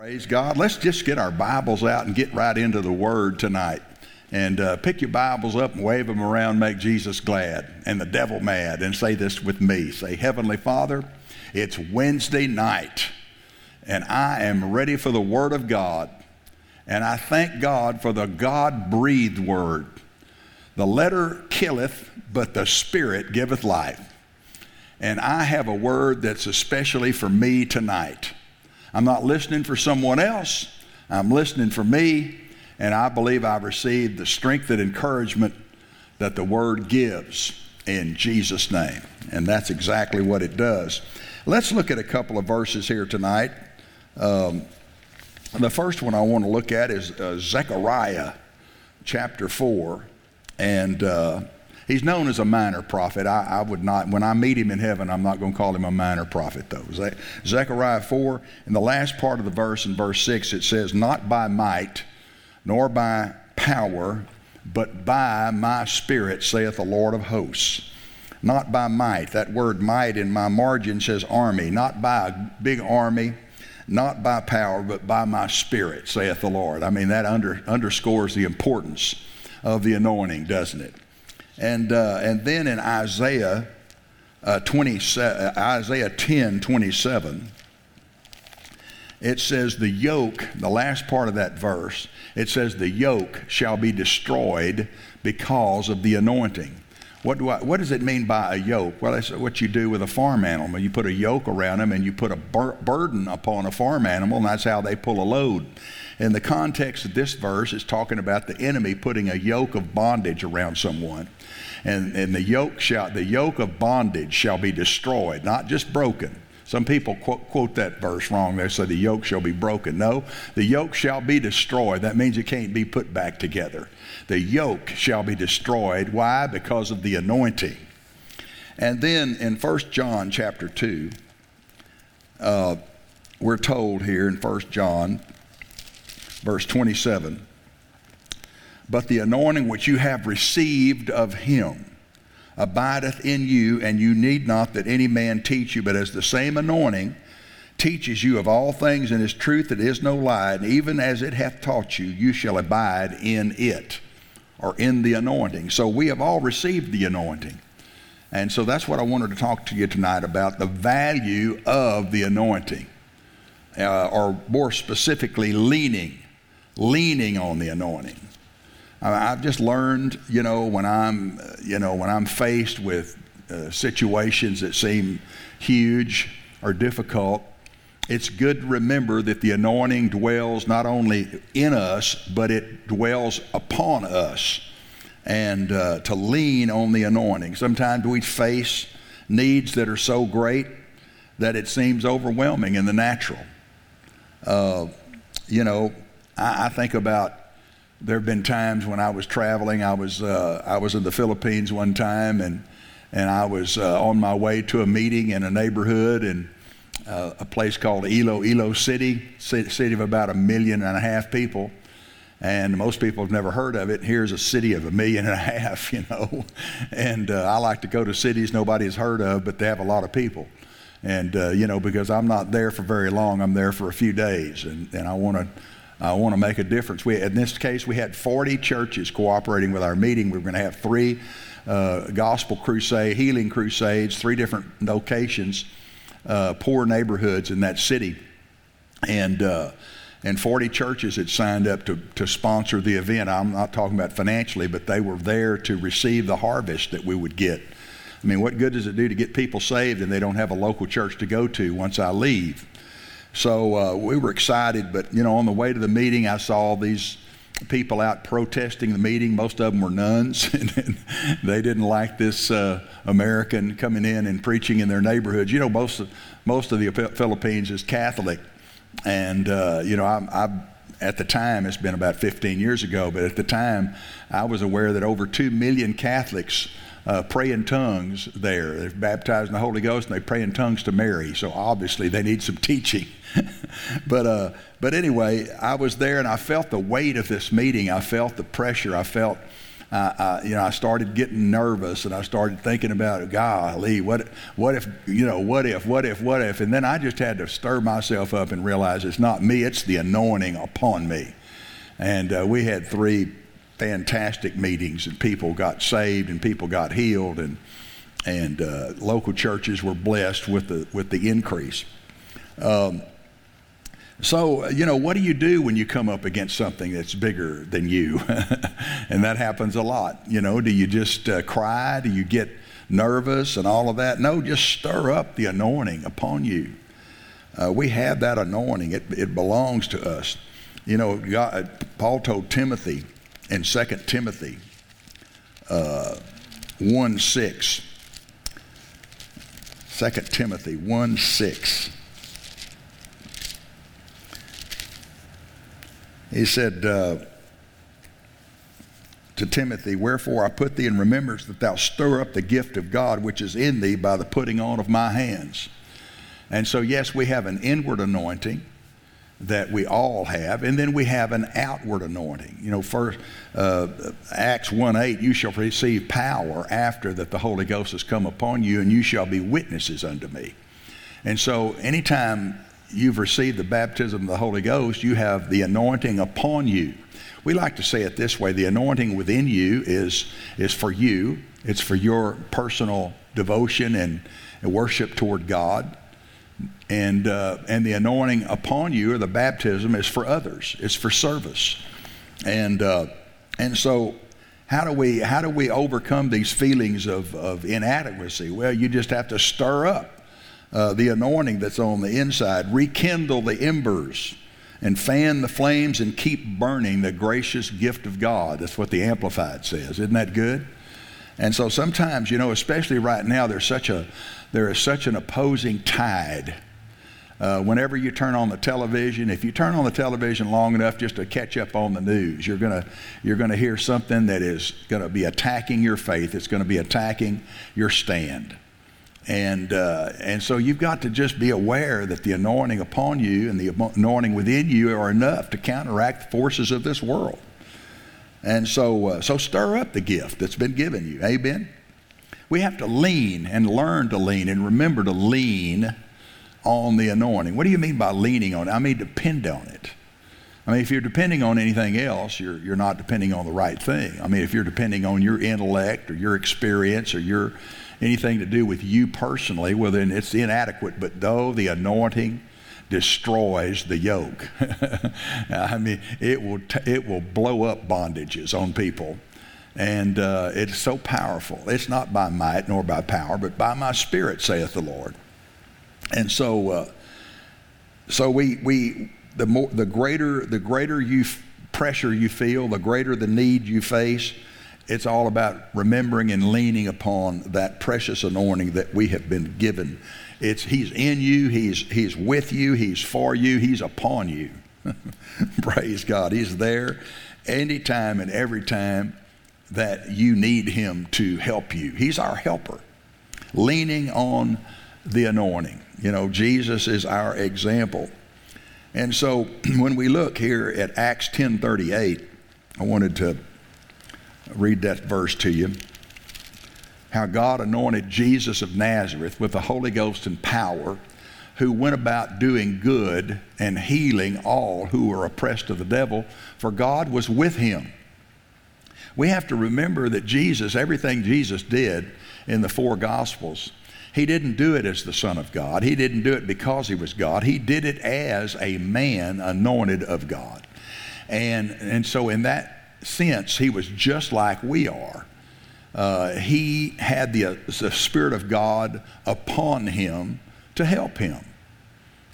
Praise God. Let's just get our Bibles out and get right into the Word tonight. And uh, pick your Bibles up and wave them around, make Jesus glad and the devil mad. And say this with me Say, Heavenly Father, it's Wednesday night, and I am ready for the Word of God. And I thank God for the God breathed Word. The letter killeth, but the Spirit giveth life. And I have a word that's especially for me tonight. I'm not listening for someone else. I'm listening for me, and I believe I've received the strength and encouragement that the Word gives in Jesus' name. And that's exactly what it does. Let's look at a couple of verses here tonight. Um, the first one I want to look at is uh, Zechariah chapter 4. And uh, He's known as a minor prophet. I, I, would not, when I meet him in heaven, I'm not going to call him a minor prophet, though. Zechariah 4, in the last part of the verse, in verse 6, it says, Not by might, nor by power, but by my spirit, saith the Lord of hosts. Not by might. That word might in my margin says army. Not by a big army, not by power, but by my spirit, saith the Lord. I mean, that under, underscores the importance of the anointing, doesn't it? And, uh, and then in Isaiah, uh, 20, uh, Isaiah 10 27, it says, The yoke, the last part of that verse, it says, The yoke shall be destroyed because of the anointing. What, do I, what does it mean by a yoke? Well, that's what you do with a farm animal. You put a yoke around them and you put a bur- burden upon a farm animal, and that's how they pull a load. In the context of this verse, it's talking about the enemy putting a yoke of bondage around someone and, and the yoke shall the yoke of bondage shall be destroyed, not just broken. Some people quote, quote, that verse wrong. They say the yoke shall be broken. No, the yoke shall be destroyed. That means it can't be put back together. The yoke shall be destroyed. Why? Because of the anointing. And then in 1 John chapter 2, uh, we're told here in 1 John, verse 27, but the anointing which you have received of him abideth in you, and you need not that any man teach you, but as the same anointing teaches you of all things and is truth that is no lie, and even as it hath taught you, you shall abide in it, or in the anointing. So we have all received the anointing. And so that's what I wanted to talk to you tonight about the value of the anointing, uh, or more specifically, leaning, leaning on the anointing. I've just learned, you know, when I'm, you know, when I'm faced with uh, situations that seem huge or difficult, it's good to remember that the anointing dwells not only in us, but it dwells upon us. And uh, to lean on the anointing. Sometimes we face needs that are so great that it seems overwhelming in the natural. Uh, you know, I, I think about there have been times when I was traveling. I was uh, I was in the Philippines one time, and and I was uh, on my way to a meeting in a neighborhood and uh, a place called Iloilo City, city of about a million and a half people. And most people have never heard of it. Here's a city of a million and a half, you know. And uh, I like to go to cities nobody has heard of, but they have a lot of people. And, uh, you know, because I'm not there for very long, I'm there for a few days. And, and I want to I want to make a difference. We, in this case, we had 40 churches cooperating with our meeting. We were going to have three uh, gospel crusade, healing crusades, three different locations, uh, poor neighborhoods in that city. And, uh, and 40 churches had signed up to, to sponsor the event. I'm not talking about financially, but they were there to receive the harvest that we would get. I mean, what good does it do to get people saved and they don't have a local church to go to once I leave? So uh, we were excited, but you know, on the way to the meeting, I saw these people out protesting the meeting. Most of them were nuns, and they didn't like this uh, American coming in and preaching in their neighborhoods. You know, most of, most of the Philippines is Catholic, and uh, you know, I, I at the time, it's been about 15 years ago, but at the time, I was aware that over 2 million Catholics uh, pray in tongues there. They're baptized in the Holy Ghost and they pray in tongues to Mary. So obviously they need some teaching. but, uh, but anyway, I was there and I felt the weight of this meeting. I felt the pressure. I felt I, you know, I started getting nervous and I started thinking about, golly, what, what if, you know, what if, what if, what if? And then I just had to stir myself up and realize it's not me, it's the anointing upon me. And uh, we had three fantastic meetings and people got saved and people got healed and, and uh, local churches were blessed with the, with the increase. Um, so, you know, what do you do when you come up against something that's bigger than you? and that happens a lot. You know, do you just uh, cry? Do you get nervous and all of that? No, just stir up the anointing upon you. Uh, we have that anointing, it, it belongs to us. You know, God, Paul told Timothy in 2 Timothy uh, 1 6. 2 Timothy 1 6. He said uh, to Timothy, Wherefore I put thee in remembrance that thou stir up the gift of God which is in thee by the putting on of my hands. And so, yes, we have an inward anointing that we all have, and then we have an outward anointing. You know, first uh, Acts 1 8, you shall receive power after that the Holy Ghost has come upon you, and you shall be witnesses unto me. And so, anytime you've received the baptism of the Holy Ghost, you have the anointing upon you. We like to say it this way the anointing within you is, is for you, it's for your personal devotion and, and worship toward God. And, uh, and the anointing upon you, or the baptism, is for others, it's for service. And, uh, and so, how do we how do we overcome these feelings of, of inadequacy? Well, you just have to stir up uh, the anointing that's on the inside, rekindle the embers and fan the flames and keep burning the gracious gift of God. That's what the Amplified says. Isn't that good? And so sometimes, you know, especially right now, there's such a, there is such an opposing tide. Uh, whenever you turn on the television, if you turn on the television long enough just to catch up on the news, you're gonna you're gonna hear something that is gonna be attacking your faith. It's gonna be attacking your stand. And, uh, and so you've got to just be aware that the anointing upon you and the anointing within you are enough to counteract the forces of this world. And so, uh, so stir up the gift that's been given you. Amen? We have to lean and learn to lean and remember to lean on the anointing. What do you mean by leaning on it? I mean depend on it. I mean, if you're depending on anything else, you're, you're not depending on the right thing. I mean, if you're depending on your intellect or your experience or your anything to do with you personally, well, then it's inadequate. But though the anointing destroys the yoke, I mean, it will, t- it will blow up bondages on people. And uh, it's so powerful. It's not by might nor by power, but by my spirit, saith the Lord. And so, uh, so we, we the more the greater the greater you f- pressure you feel, the greater the need you face, it's all about remembering and leaning upon that precious anointing that we have been given. It's He's in you, He's He's with you, He's for you, He's upon you. Praise God. He's there anytime and every time that you need Him to help you. He's our helper. Leaning on the anointing. You know, Jesus is our example. And so when we look here at Acts 10:38, I wanted to read that verse to you. How God anointed Jesus of Nazareth with the Holy Ghost and power, who went about doing good and healing all who were oppressed of the devil, for God was with him. We have to remember that Jesus, everything Jesus did in the four Gospels, he didn't do it as the Son of God. He didn't do it because he was God. He did it as a man anointed of God. And, and so, in that sense, he was just like we are. Uh, he had the, the Spirit of God upon him to help him.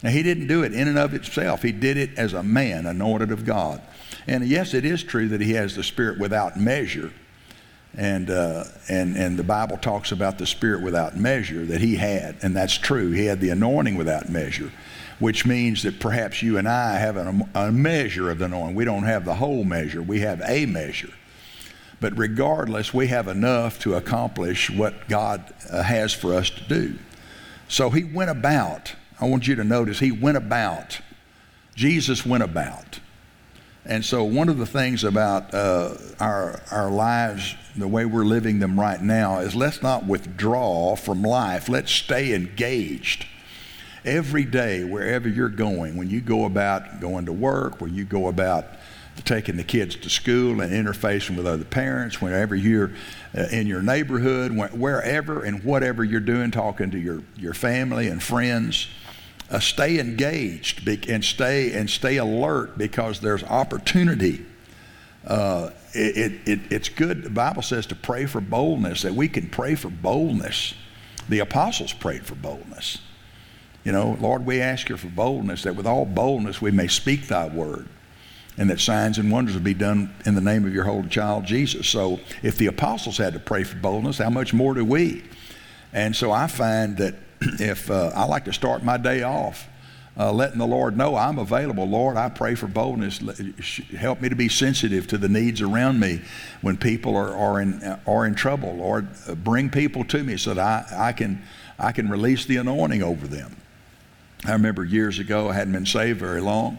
Now, he didn't do it in and of itself. He did it as a man anointed of God. And yes, it is true that he has the Spirit without measure. And, uh, and, and the Bible talks about the Spirit without measure that he had. And that's true. He had the anointing without measure which means that perhaps you and I have a, a measure of the anointing. We don't have the whole measure, we have a measure. But regardless, we have enough to accomplish what God uh, has for us to do. So he went about. I want you to notice he went about. Jesus went about. And so, one of the things about uh, our, our lives, the way we're living them right now, is let's not withdraw from life. Let's stay engaged. Every day, wherever you're going, when you go about going to work, when you go about taking the kids to school and interfacing with other parents, whenever you're uh, in your neighborhood, wherever and whatever you're doing, talking to your, your family and friends, uh, stay engaged and stay and stay alert because there's opportunity. Uh, it, it, it's good. The Bible says to pray for boldness. That we can pray for boldness. The apostles prayed for boldness. You know, Lord, we ask you for boldness that with all boldness we may speak Thy word, and that signs and wonders would be done in the name of your holy child Jesus. So, if the apostles had to pray for boldness, how much more do we? And so I find that if uh, I like to start my day off uh, letting the Lord know I'm available. Lord, I pray for boldness. Help me to be sensitive to the needs around me when people are, are, in, are in trouble. Lord, uh, bring people to me so that I, I, can, I can release the anointing over them. I remember years ago, I hadn't been saved very long,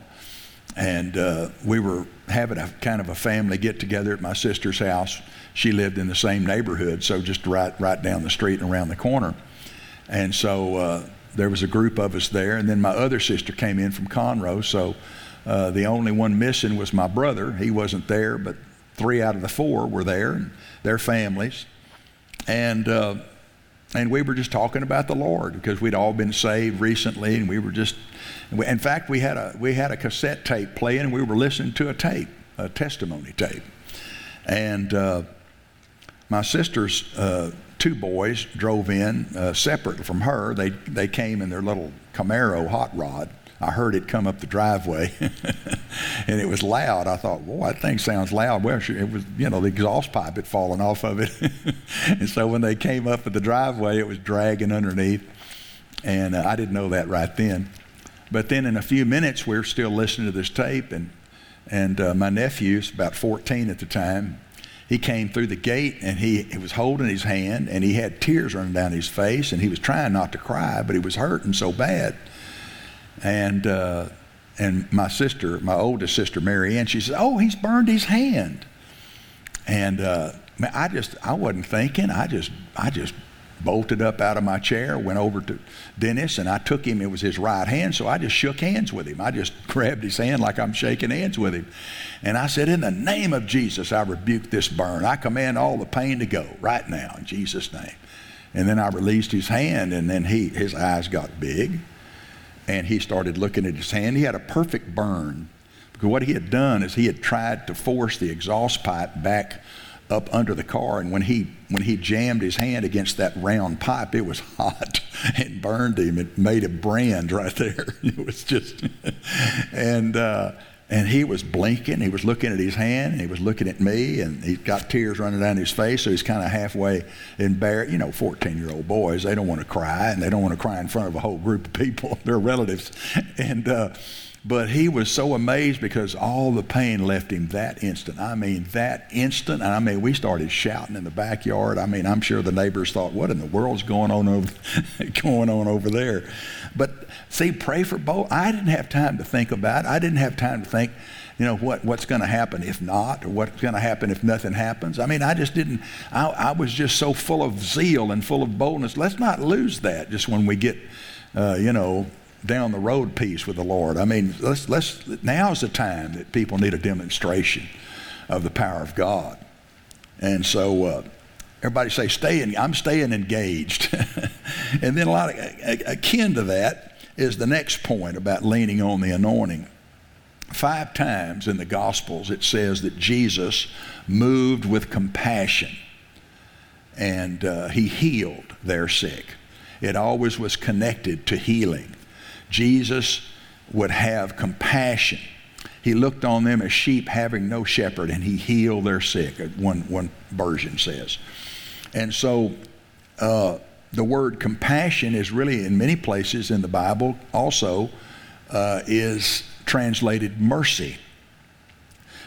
and uh, we were having a kind of a family get together at my sister's house. She lived in the same neighborhood, so just right, right down the street and around the corner. And so uh, there was a group of us there, and then my other sister came in from Conroe. So uh, the only one missing was my brother. He wasn't there, but three out of the four were there, and their families. And uh, and we were just talking about the Lord because we'd all been saved recently, and we were just. In fact, we had a we had a cassette tape playing, and we were listening to a tape, a testimony tape, and uh, my sister's uh, two boys drove in uh, separate from her. They, they came in their little Camaro hot rod. I heard it come up the driveway, and it was loud. I thought, boy, that thing sounds loud. Well, it was, you know, the exhaust pipe had fallen off of it. and so when they came up at the driveway, it was dragging underneath. And uh, I didn't know that right then. But then in a few minutes, we we're still listening to this tape, and, and uh, my nephew's about 14 at the time he came through the gate and he, he was holding his hand and he had tears running down his face and he was trying not to cry, but he was hurting so bad. And, uh, and my sister, my oldest sister, Mary Ann, she said, Oh, he's burned his hand. And uh, I just, I wasn't thinking. I just, I just bolted up out of my chair, went over to Dennis, and I took him. It was his right hand, so I just shook hands with him. I just grabbed his hand like I'm shaking hands with him. And I said, In the name of Jesus, I rebuke this burn. I command all the pain to go right now in Jesus' name. And then I released his hand, and then he, his eyes got big, and he started looking at his hand. He had a perfect burn. Because what he had done is he had tried to force the exhaust pipe back up under the car, and when he when he jammed his hand against that round pipe, it was hot and burned him. It made a brand right there. It was just, and uh, and he was blinking. He was looking at his hand, and he was looking at me, and he got tears running down his face. So he's kind of halfway embarrassed. You know, fourteen-year-old boys they don't want to cry, and they don't want to cry in front of a whole group of people, their relatives, and. Uh, but he was so amazed because all the pain left him that instant. I mean, that instant. And I mean, we started shouting in the backyard. I mean, I'm sure the neighbors thought, "What in the world's going on over going on over there?" But see, pray for both. I didn't have time to think about it. I didn't have time to think, you know, what, what's going to happen if not, or what's going to happen if nothing happens. I mean, I just didn't. I, I was just so full of zeal and full of boldness. Let's not lose that just when we get, uh, you know, down the road piece with the Lord. I mean, let's, let's, now's the time that people need a demonstration of the power of God. And so, uh, everybody say, staying, I'm staying engaged. and then a lot of, akin to that is the next point about leaning on the anointing. Five times in the Gospels it says that Jesus moved with compassion and uh, he healed their sick. It always was connected to healing. Jesus would have compassion. He looked on them as sheep having no shepherd, and he healed their sick, one, one version says. And so uh, the word compassion is really, in many places in the Bible, also uh, is translated mercy.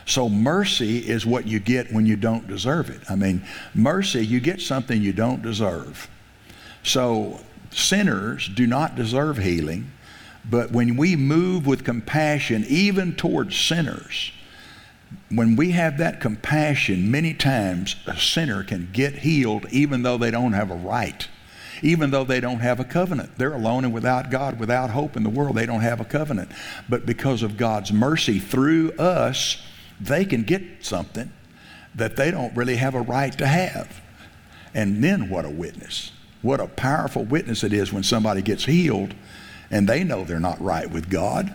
So, mercy is what you get when you don't deserve it. I mean, mercy, you get something you don't deserve. So, sinners do not deserve healing. But when we move with compassion, even towards sinners, when we have that compassion, many times a sinner can get healed even though they don't have a right, even though they don't have a covenant. They're alone and without God, without hope in the world. They don't have a covenant. But because of God's mercy through us, they can get something that they don't really have a right to have. And then what a witness. What a powerful witness it is when somebody gets healed and they know they're not right with God.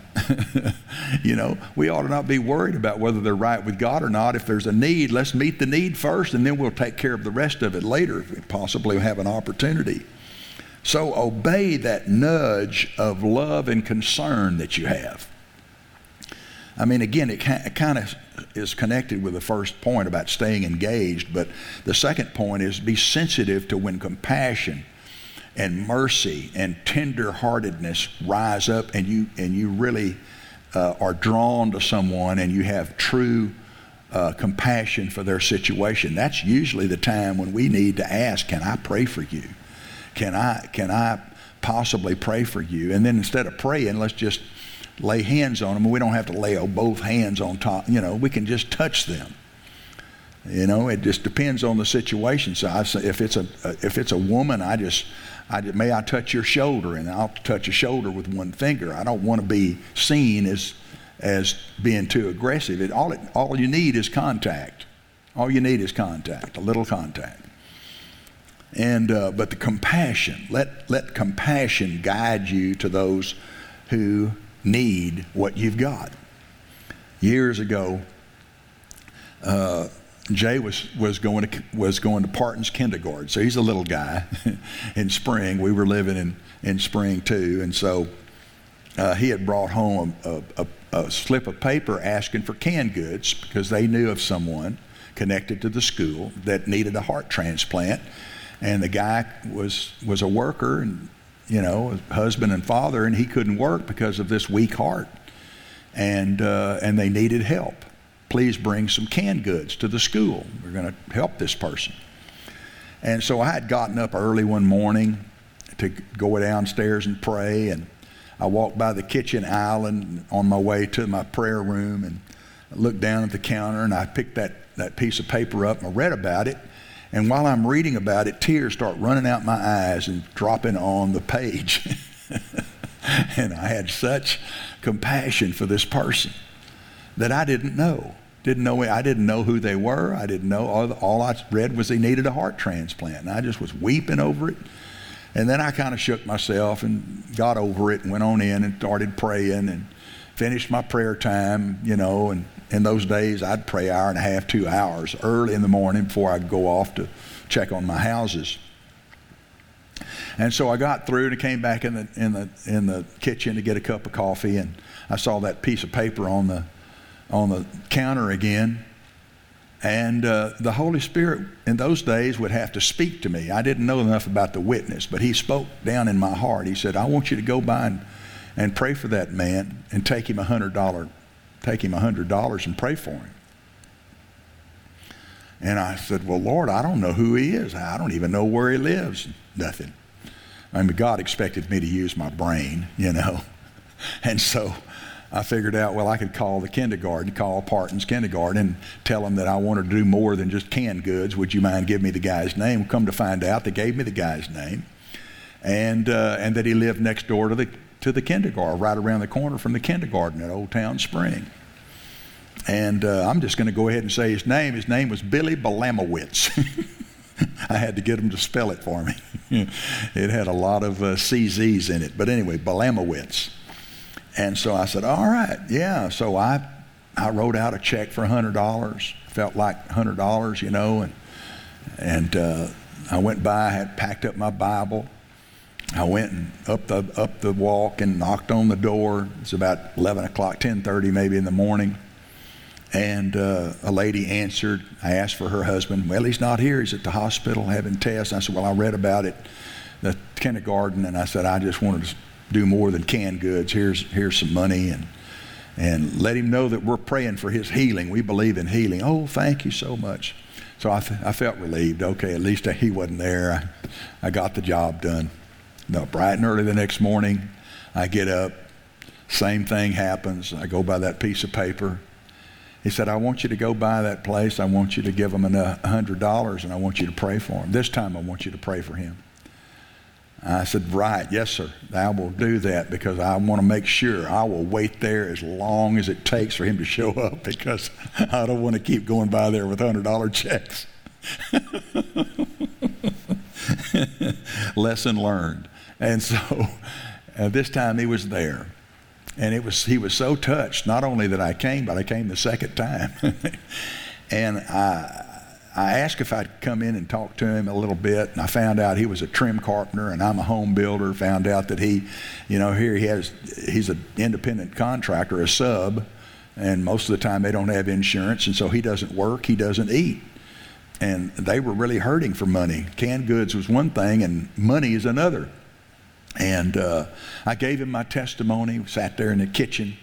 you know, we ought to not be worried about whether they're right with God or not. If there's a need, let's meet the need first, and then we'll take care of the rest of it later if we possibly have an opportunity. So obey that nudge of love and concern that you have. I mean, again, it kind of is connected with the first point about staying engaged, but the second point is be sensitive to when compassion and mercy and tenderheartedness rise up and you and you really uh, are drawn to someone and you have true uh, compassion for their situation. That's usually the time when we need to ask can i pray for you? Can i can i possibly pray for you? And then instead of praying let's just lay hands on them we don't have to lay both hands on top. You know we can just touch them. You know it just depends on the situation. So I, if it's a if it's a woman i just I, may I touch your shoulder, and I'll touch a shoulder with one finger. I don't want to be seen as, as being too aggressive. It, all, it, all you need is contact. All you need is contact, a little contact. And, uh, but the compassion, let, let compassion guide you to those who need what you've got. Years ago, uh, Jay was, was, going to, was going to Parton's kindergarten. So he's a little guy in spring. We were living in, in spring too. And so uh, he had brought home a, a, a, slip of paper asking for canned goods because they knew of someone connected to the school that needed a heart transplant. And the guy was, was a worker and, you know, husband and father, and he couldn't work because of this weak heart. And, uh, and they needed help please bring some canned goods to the school. We're going to help this person. And so I had gotten up early one morning to go downstairs and pray, and I walked by the kitchen island on my way to my prayer room and looked down at the counter and I picked that, that piece of paper up and I read about it. And while I'm reading about it, tears start running out my eyes and dropping on the page. and I had such compassion for this person that I didn't know. Didn't know I didn't know who they were. I didn't know all, all I read was they needed a heart transplant. And I just was weeping over it. And then I kind of shook myself and got over it and went on in and started praying and finished my prayer time, you know, and in those days I'd pray hour and a half, two hours early in the morning before I'd go off to check on my houses. And so I got through and came back in the in the in the kitchen to get a cup of coffee and I saw that piece of paper on the on the counter again. And uh, the Holy Spirit in those days would have to speak to me. I didn't know enough about the witness, but He spoke down in my heart. He said, I want you to go by and, and pray for that man and take him a hundred dollar, take him a hundred dollars and pray for him. And I said, Well, Lord, I don't know who he is. I don't even know where he lives. Nothing. I mean, God expected me to use my brain, you know. And so I figured out, well, I could call the kindergarten, call Parton's kindergarten, and tell them that I wanted to do more than just canned goods. Would you mind giving me the guy's name? Come to find out, they gave me the guy's name, and uh, and that he lived next door to the to the kindergarten, right around the corner from the kindergarten at Old Town Spring. And uh, I'm just going to go ahead and say his name. His name was Billy Balamowitz. I had to get him to spell it for me. it had a lot of uh, CZs in it. But anyway, Balamowitz. And so I said, all right, yeah. So I, I wrote out a check for $100. Felt like $100, you know, and, and uh, I went by, I had packed up my Bible. I went up the, up the walk and knocked on the door. It's about 11 o'clock, 10.30 maybe in the morning. And uh, a lady answered. I asked for her husband. Well, he's not here. He's at the hospital having tests. I said, well, I read about it, the kindergarten, and I said, I just wanted to do more than canned goods. Here's, here's some money and, and let him know that we're praying for his healing. We believe in healing. Oh, thank you so much. So I, I felt relieved. Okay, at least he wasn't there. I, I got the job done. No, bright and early the next morning, I get up. Same thing happens. I go by that piece of paper. he said, I want you to go by that place. I want you to give them a $100 and I want you to pray for him. This time I want you to pray for him. I said, Right, yes, sir. I will do that because I want to make sure I will wait there as long as it takes for him to show up because I don't want to keep going by there with $100 checks. Lesson learned. And so uh, this time he was there. And it was, he was so touched, not only that I came, but I came the second time. and I, I asked if I'd come in and talk to him a little bit, and I found out he was a trim carpenter, and I'm a home builder. Found out that he, you know, here he has, he's an independent contractor, a sub, and most of the time they don't have insurance, and so he doesn't work, he doesn't eat. And they were really hurting for money. Canned goods was one thing, and money is another. And uh, I gave him my testimony, sat there in the kitchen,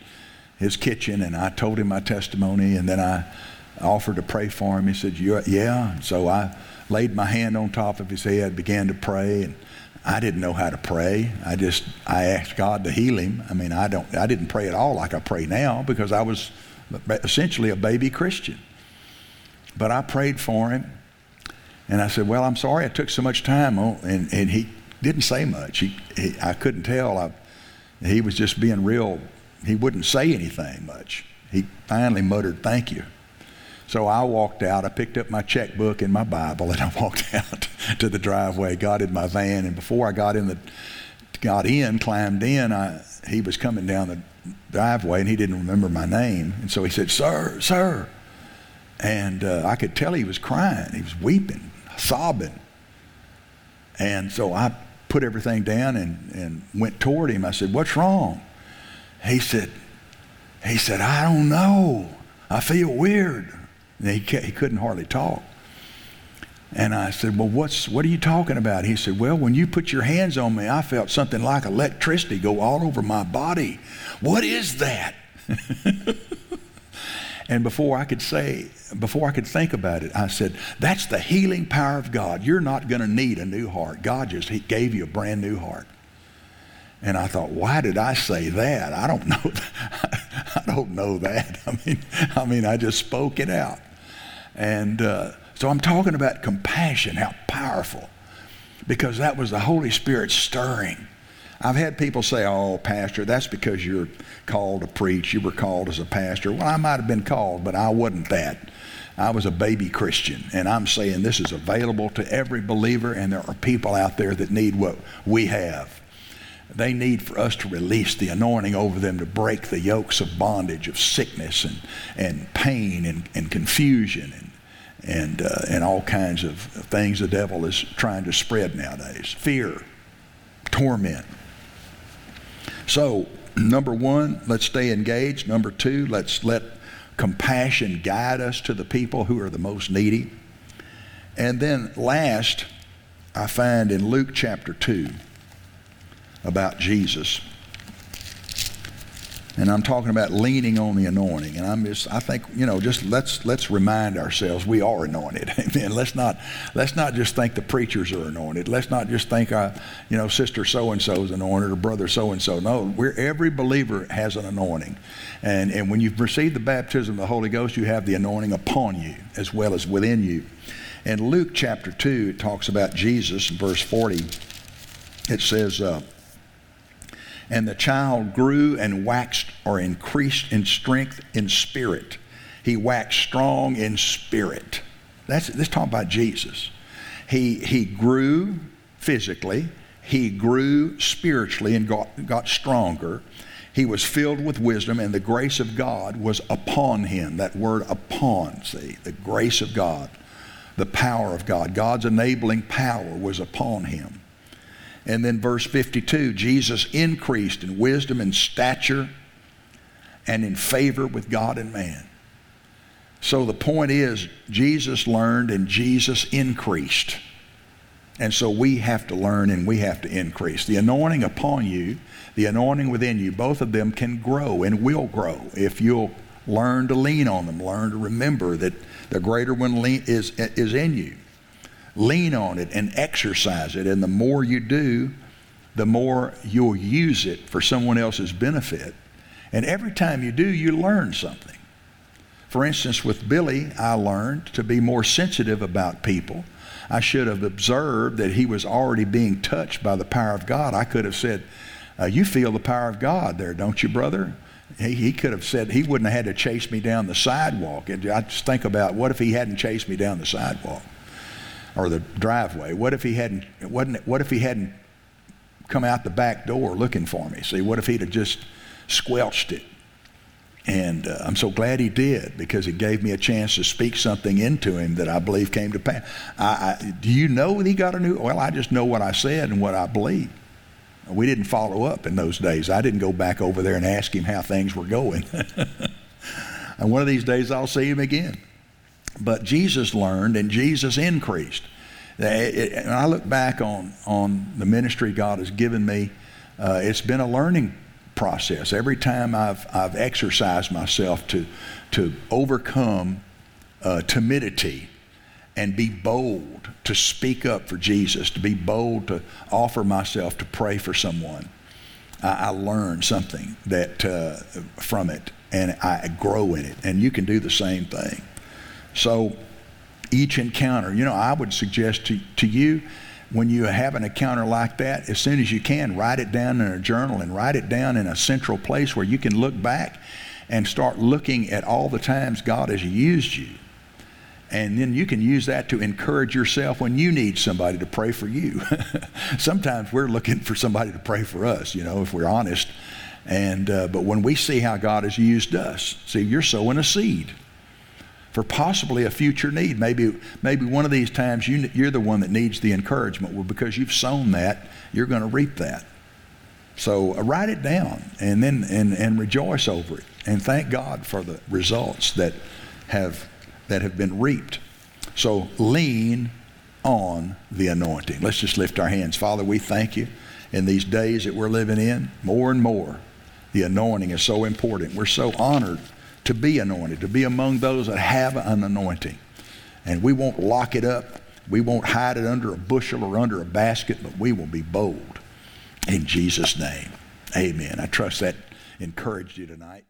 his kitchen, and I told him my testimony, and then I offered to pray for him. He said, Yeah. So I laid my hand on top of his head, began to pray, and I didn't know how to pray. I just I asked God to heal him. I mean, I don't I didn't pray at all like I pray now because I was essentially a baby Christian. But I prayed for him, and I said, "Well, I'm sorry I took so much time." On, and and he didn't say much. He, he I couldn't tell. I, he was just being real. He wouldn't say anything much. He finally muttered, "Thank you." So I walked out. I picked up my checkbook and my Bible, and I walked out to the driveway. Got in my van, and before I got in the got in, climbed in, I, he was coming down the driveway, and he didn't remember my name, and so he said, "Sir, sir," and uh, I could tell he was crying. He was weeping, sobbing, and so I put everything down and, and went toward him. I said, What's wrong? He said, he said, I don't know. I feel weird. And he, he couldn't hardly talk. And I said, Well, what's, what are you talking about? He said, Well, when you put your hands on me, I felt something like electricity go all over my body. What is that? and before I could say, before I could think about it, I said, That's the healing power of God. You're not going to need a new heart. God just he gave you a brand new heart. And I thought, why did I say that? I don't know. I don't know that. I mean, I mean, I just spoke it out. And uh, so I'm talking about compassion, how powerful, because that was the Holy Spirit stirring. I've had people say, oh, Pastor, that's because you're called to preach. You were called as a pastor. Well, I might have been called, but I wasn't that. I was a baby Christian, and I'm saying this is available to every believer, and there are people out there that need what we have. They need for us to release the anointing over them to break the yokes of bondage, of sickness and, and pain and, and confusion and, and, uh, and all kinds of things the devil is trying to spread nowadays fear, torment. So, number one, let's stay engaged. Number two, let's let compassion guide us to the people who are the most needy. And then last, I find in Luke chapter 2 about Jesus. And I'm talking about leaning on the anointing. And I'm just, I think, you know, just let's let's remind ourselves we are anointed. Amen. Let's not let's not just think the preachers are anointed. Let's not just think, uh, you know, sister so and so is anointed or brother so and so. No, we're every believer has an anointing, and and when you've received the baptism of the Holy Ghost, you have the anointing upon you as well as within you. In Luke chapter two, it talks about Jesus in verse forty. It says. Uh, and the child grew and waxed or increased in strength in spirit. He waxed strong in spirit. That's this talking about Jesus. He he grew physically, he grew spiritually and got, got stronger. He was filled with wisdom, and the grace of God was upon him. That word upon, see, the grace of God, the power of God, God's enabling power was upon him. And then verse 52 Jesus increased in wisdom and stature and in favor with God and man. So the point is, Jesus learned and Jesus increased. And so we have to learn and we have to increase. The anointing upon you, the anointing within you, both of them can grow and will grow if you'll learn to lean on them, learn to remember that the greater one is, is in you lean on it and exercise it. And the more you do, the more you'll use it for someone else's benefit. And every time you do, you learn something. For instance, with Billy, I learned to be more sensitive about people. I should have observed that he was already being touched by the power of God. I could have said, uh, You feel the power of God there, don't you, brother? He, he could have said, He wouldn't have had to chase me down the sidewalk. And I just think about what if he hadn't chased me down the sidewalk or the driveway? What if he hadn't, wasn't, what if he hadn't come out the back door looking for me? See, what if he'd have just squelched it? And uh, I'm so glad he did because it gave me a chance to speak something into him that I believe came to pass. I, I, do you know he got a new? Well, I just know what I said and what I believe. We didn't follow up in those days. I didn't go back over there and ask him how things were going. and one of these days I'll see him again. But Jesus learned and Jesus increased. And I look back on, on the ministry God has given me, uh, it's been a learning process. Every time I've, I've exercised myself to, to overcome uh, timidity and be bold to speak up for Jesus, to be bold to offer myself to pray for someone, I, I learn something that uh, from it and I grow in it. And you can do the same thing. So each encounter, you know, I would suggest to, to you when you have an encounter like that, as soon as you can, write it down in a journal and write it down in a central place where you can look back and start looking at all the times God has used you. And then you can use that to encourage yourself when you need somebody to pray for you. Sometimes we're looking for somebody to pray for us, you know, if we're honest. And uh, but when we see how God has used us, see, you're sowing a seed for possibly a future need. Maybe, maybe one of these times you, you're the one that needs the encouragement. Well, because you've sown that, you're going to reap that. So uh, write it down and then and, and rejoice over it and thank God for the results that have that have been reaped. So lean on the anointing. Let's just lift our hands. Father, we thank you in these days that we're living in. More and more, the anointing is so important. We're so honored to be anointed, to be among those that have an anointing. And we won't lock it up. We won't hide it under a bushel or under a basket, but we will be bold. In Jesus' name, amen. I trust that encouraged you tonight.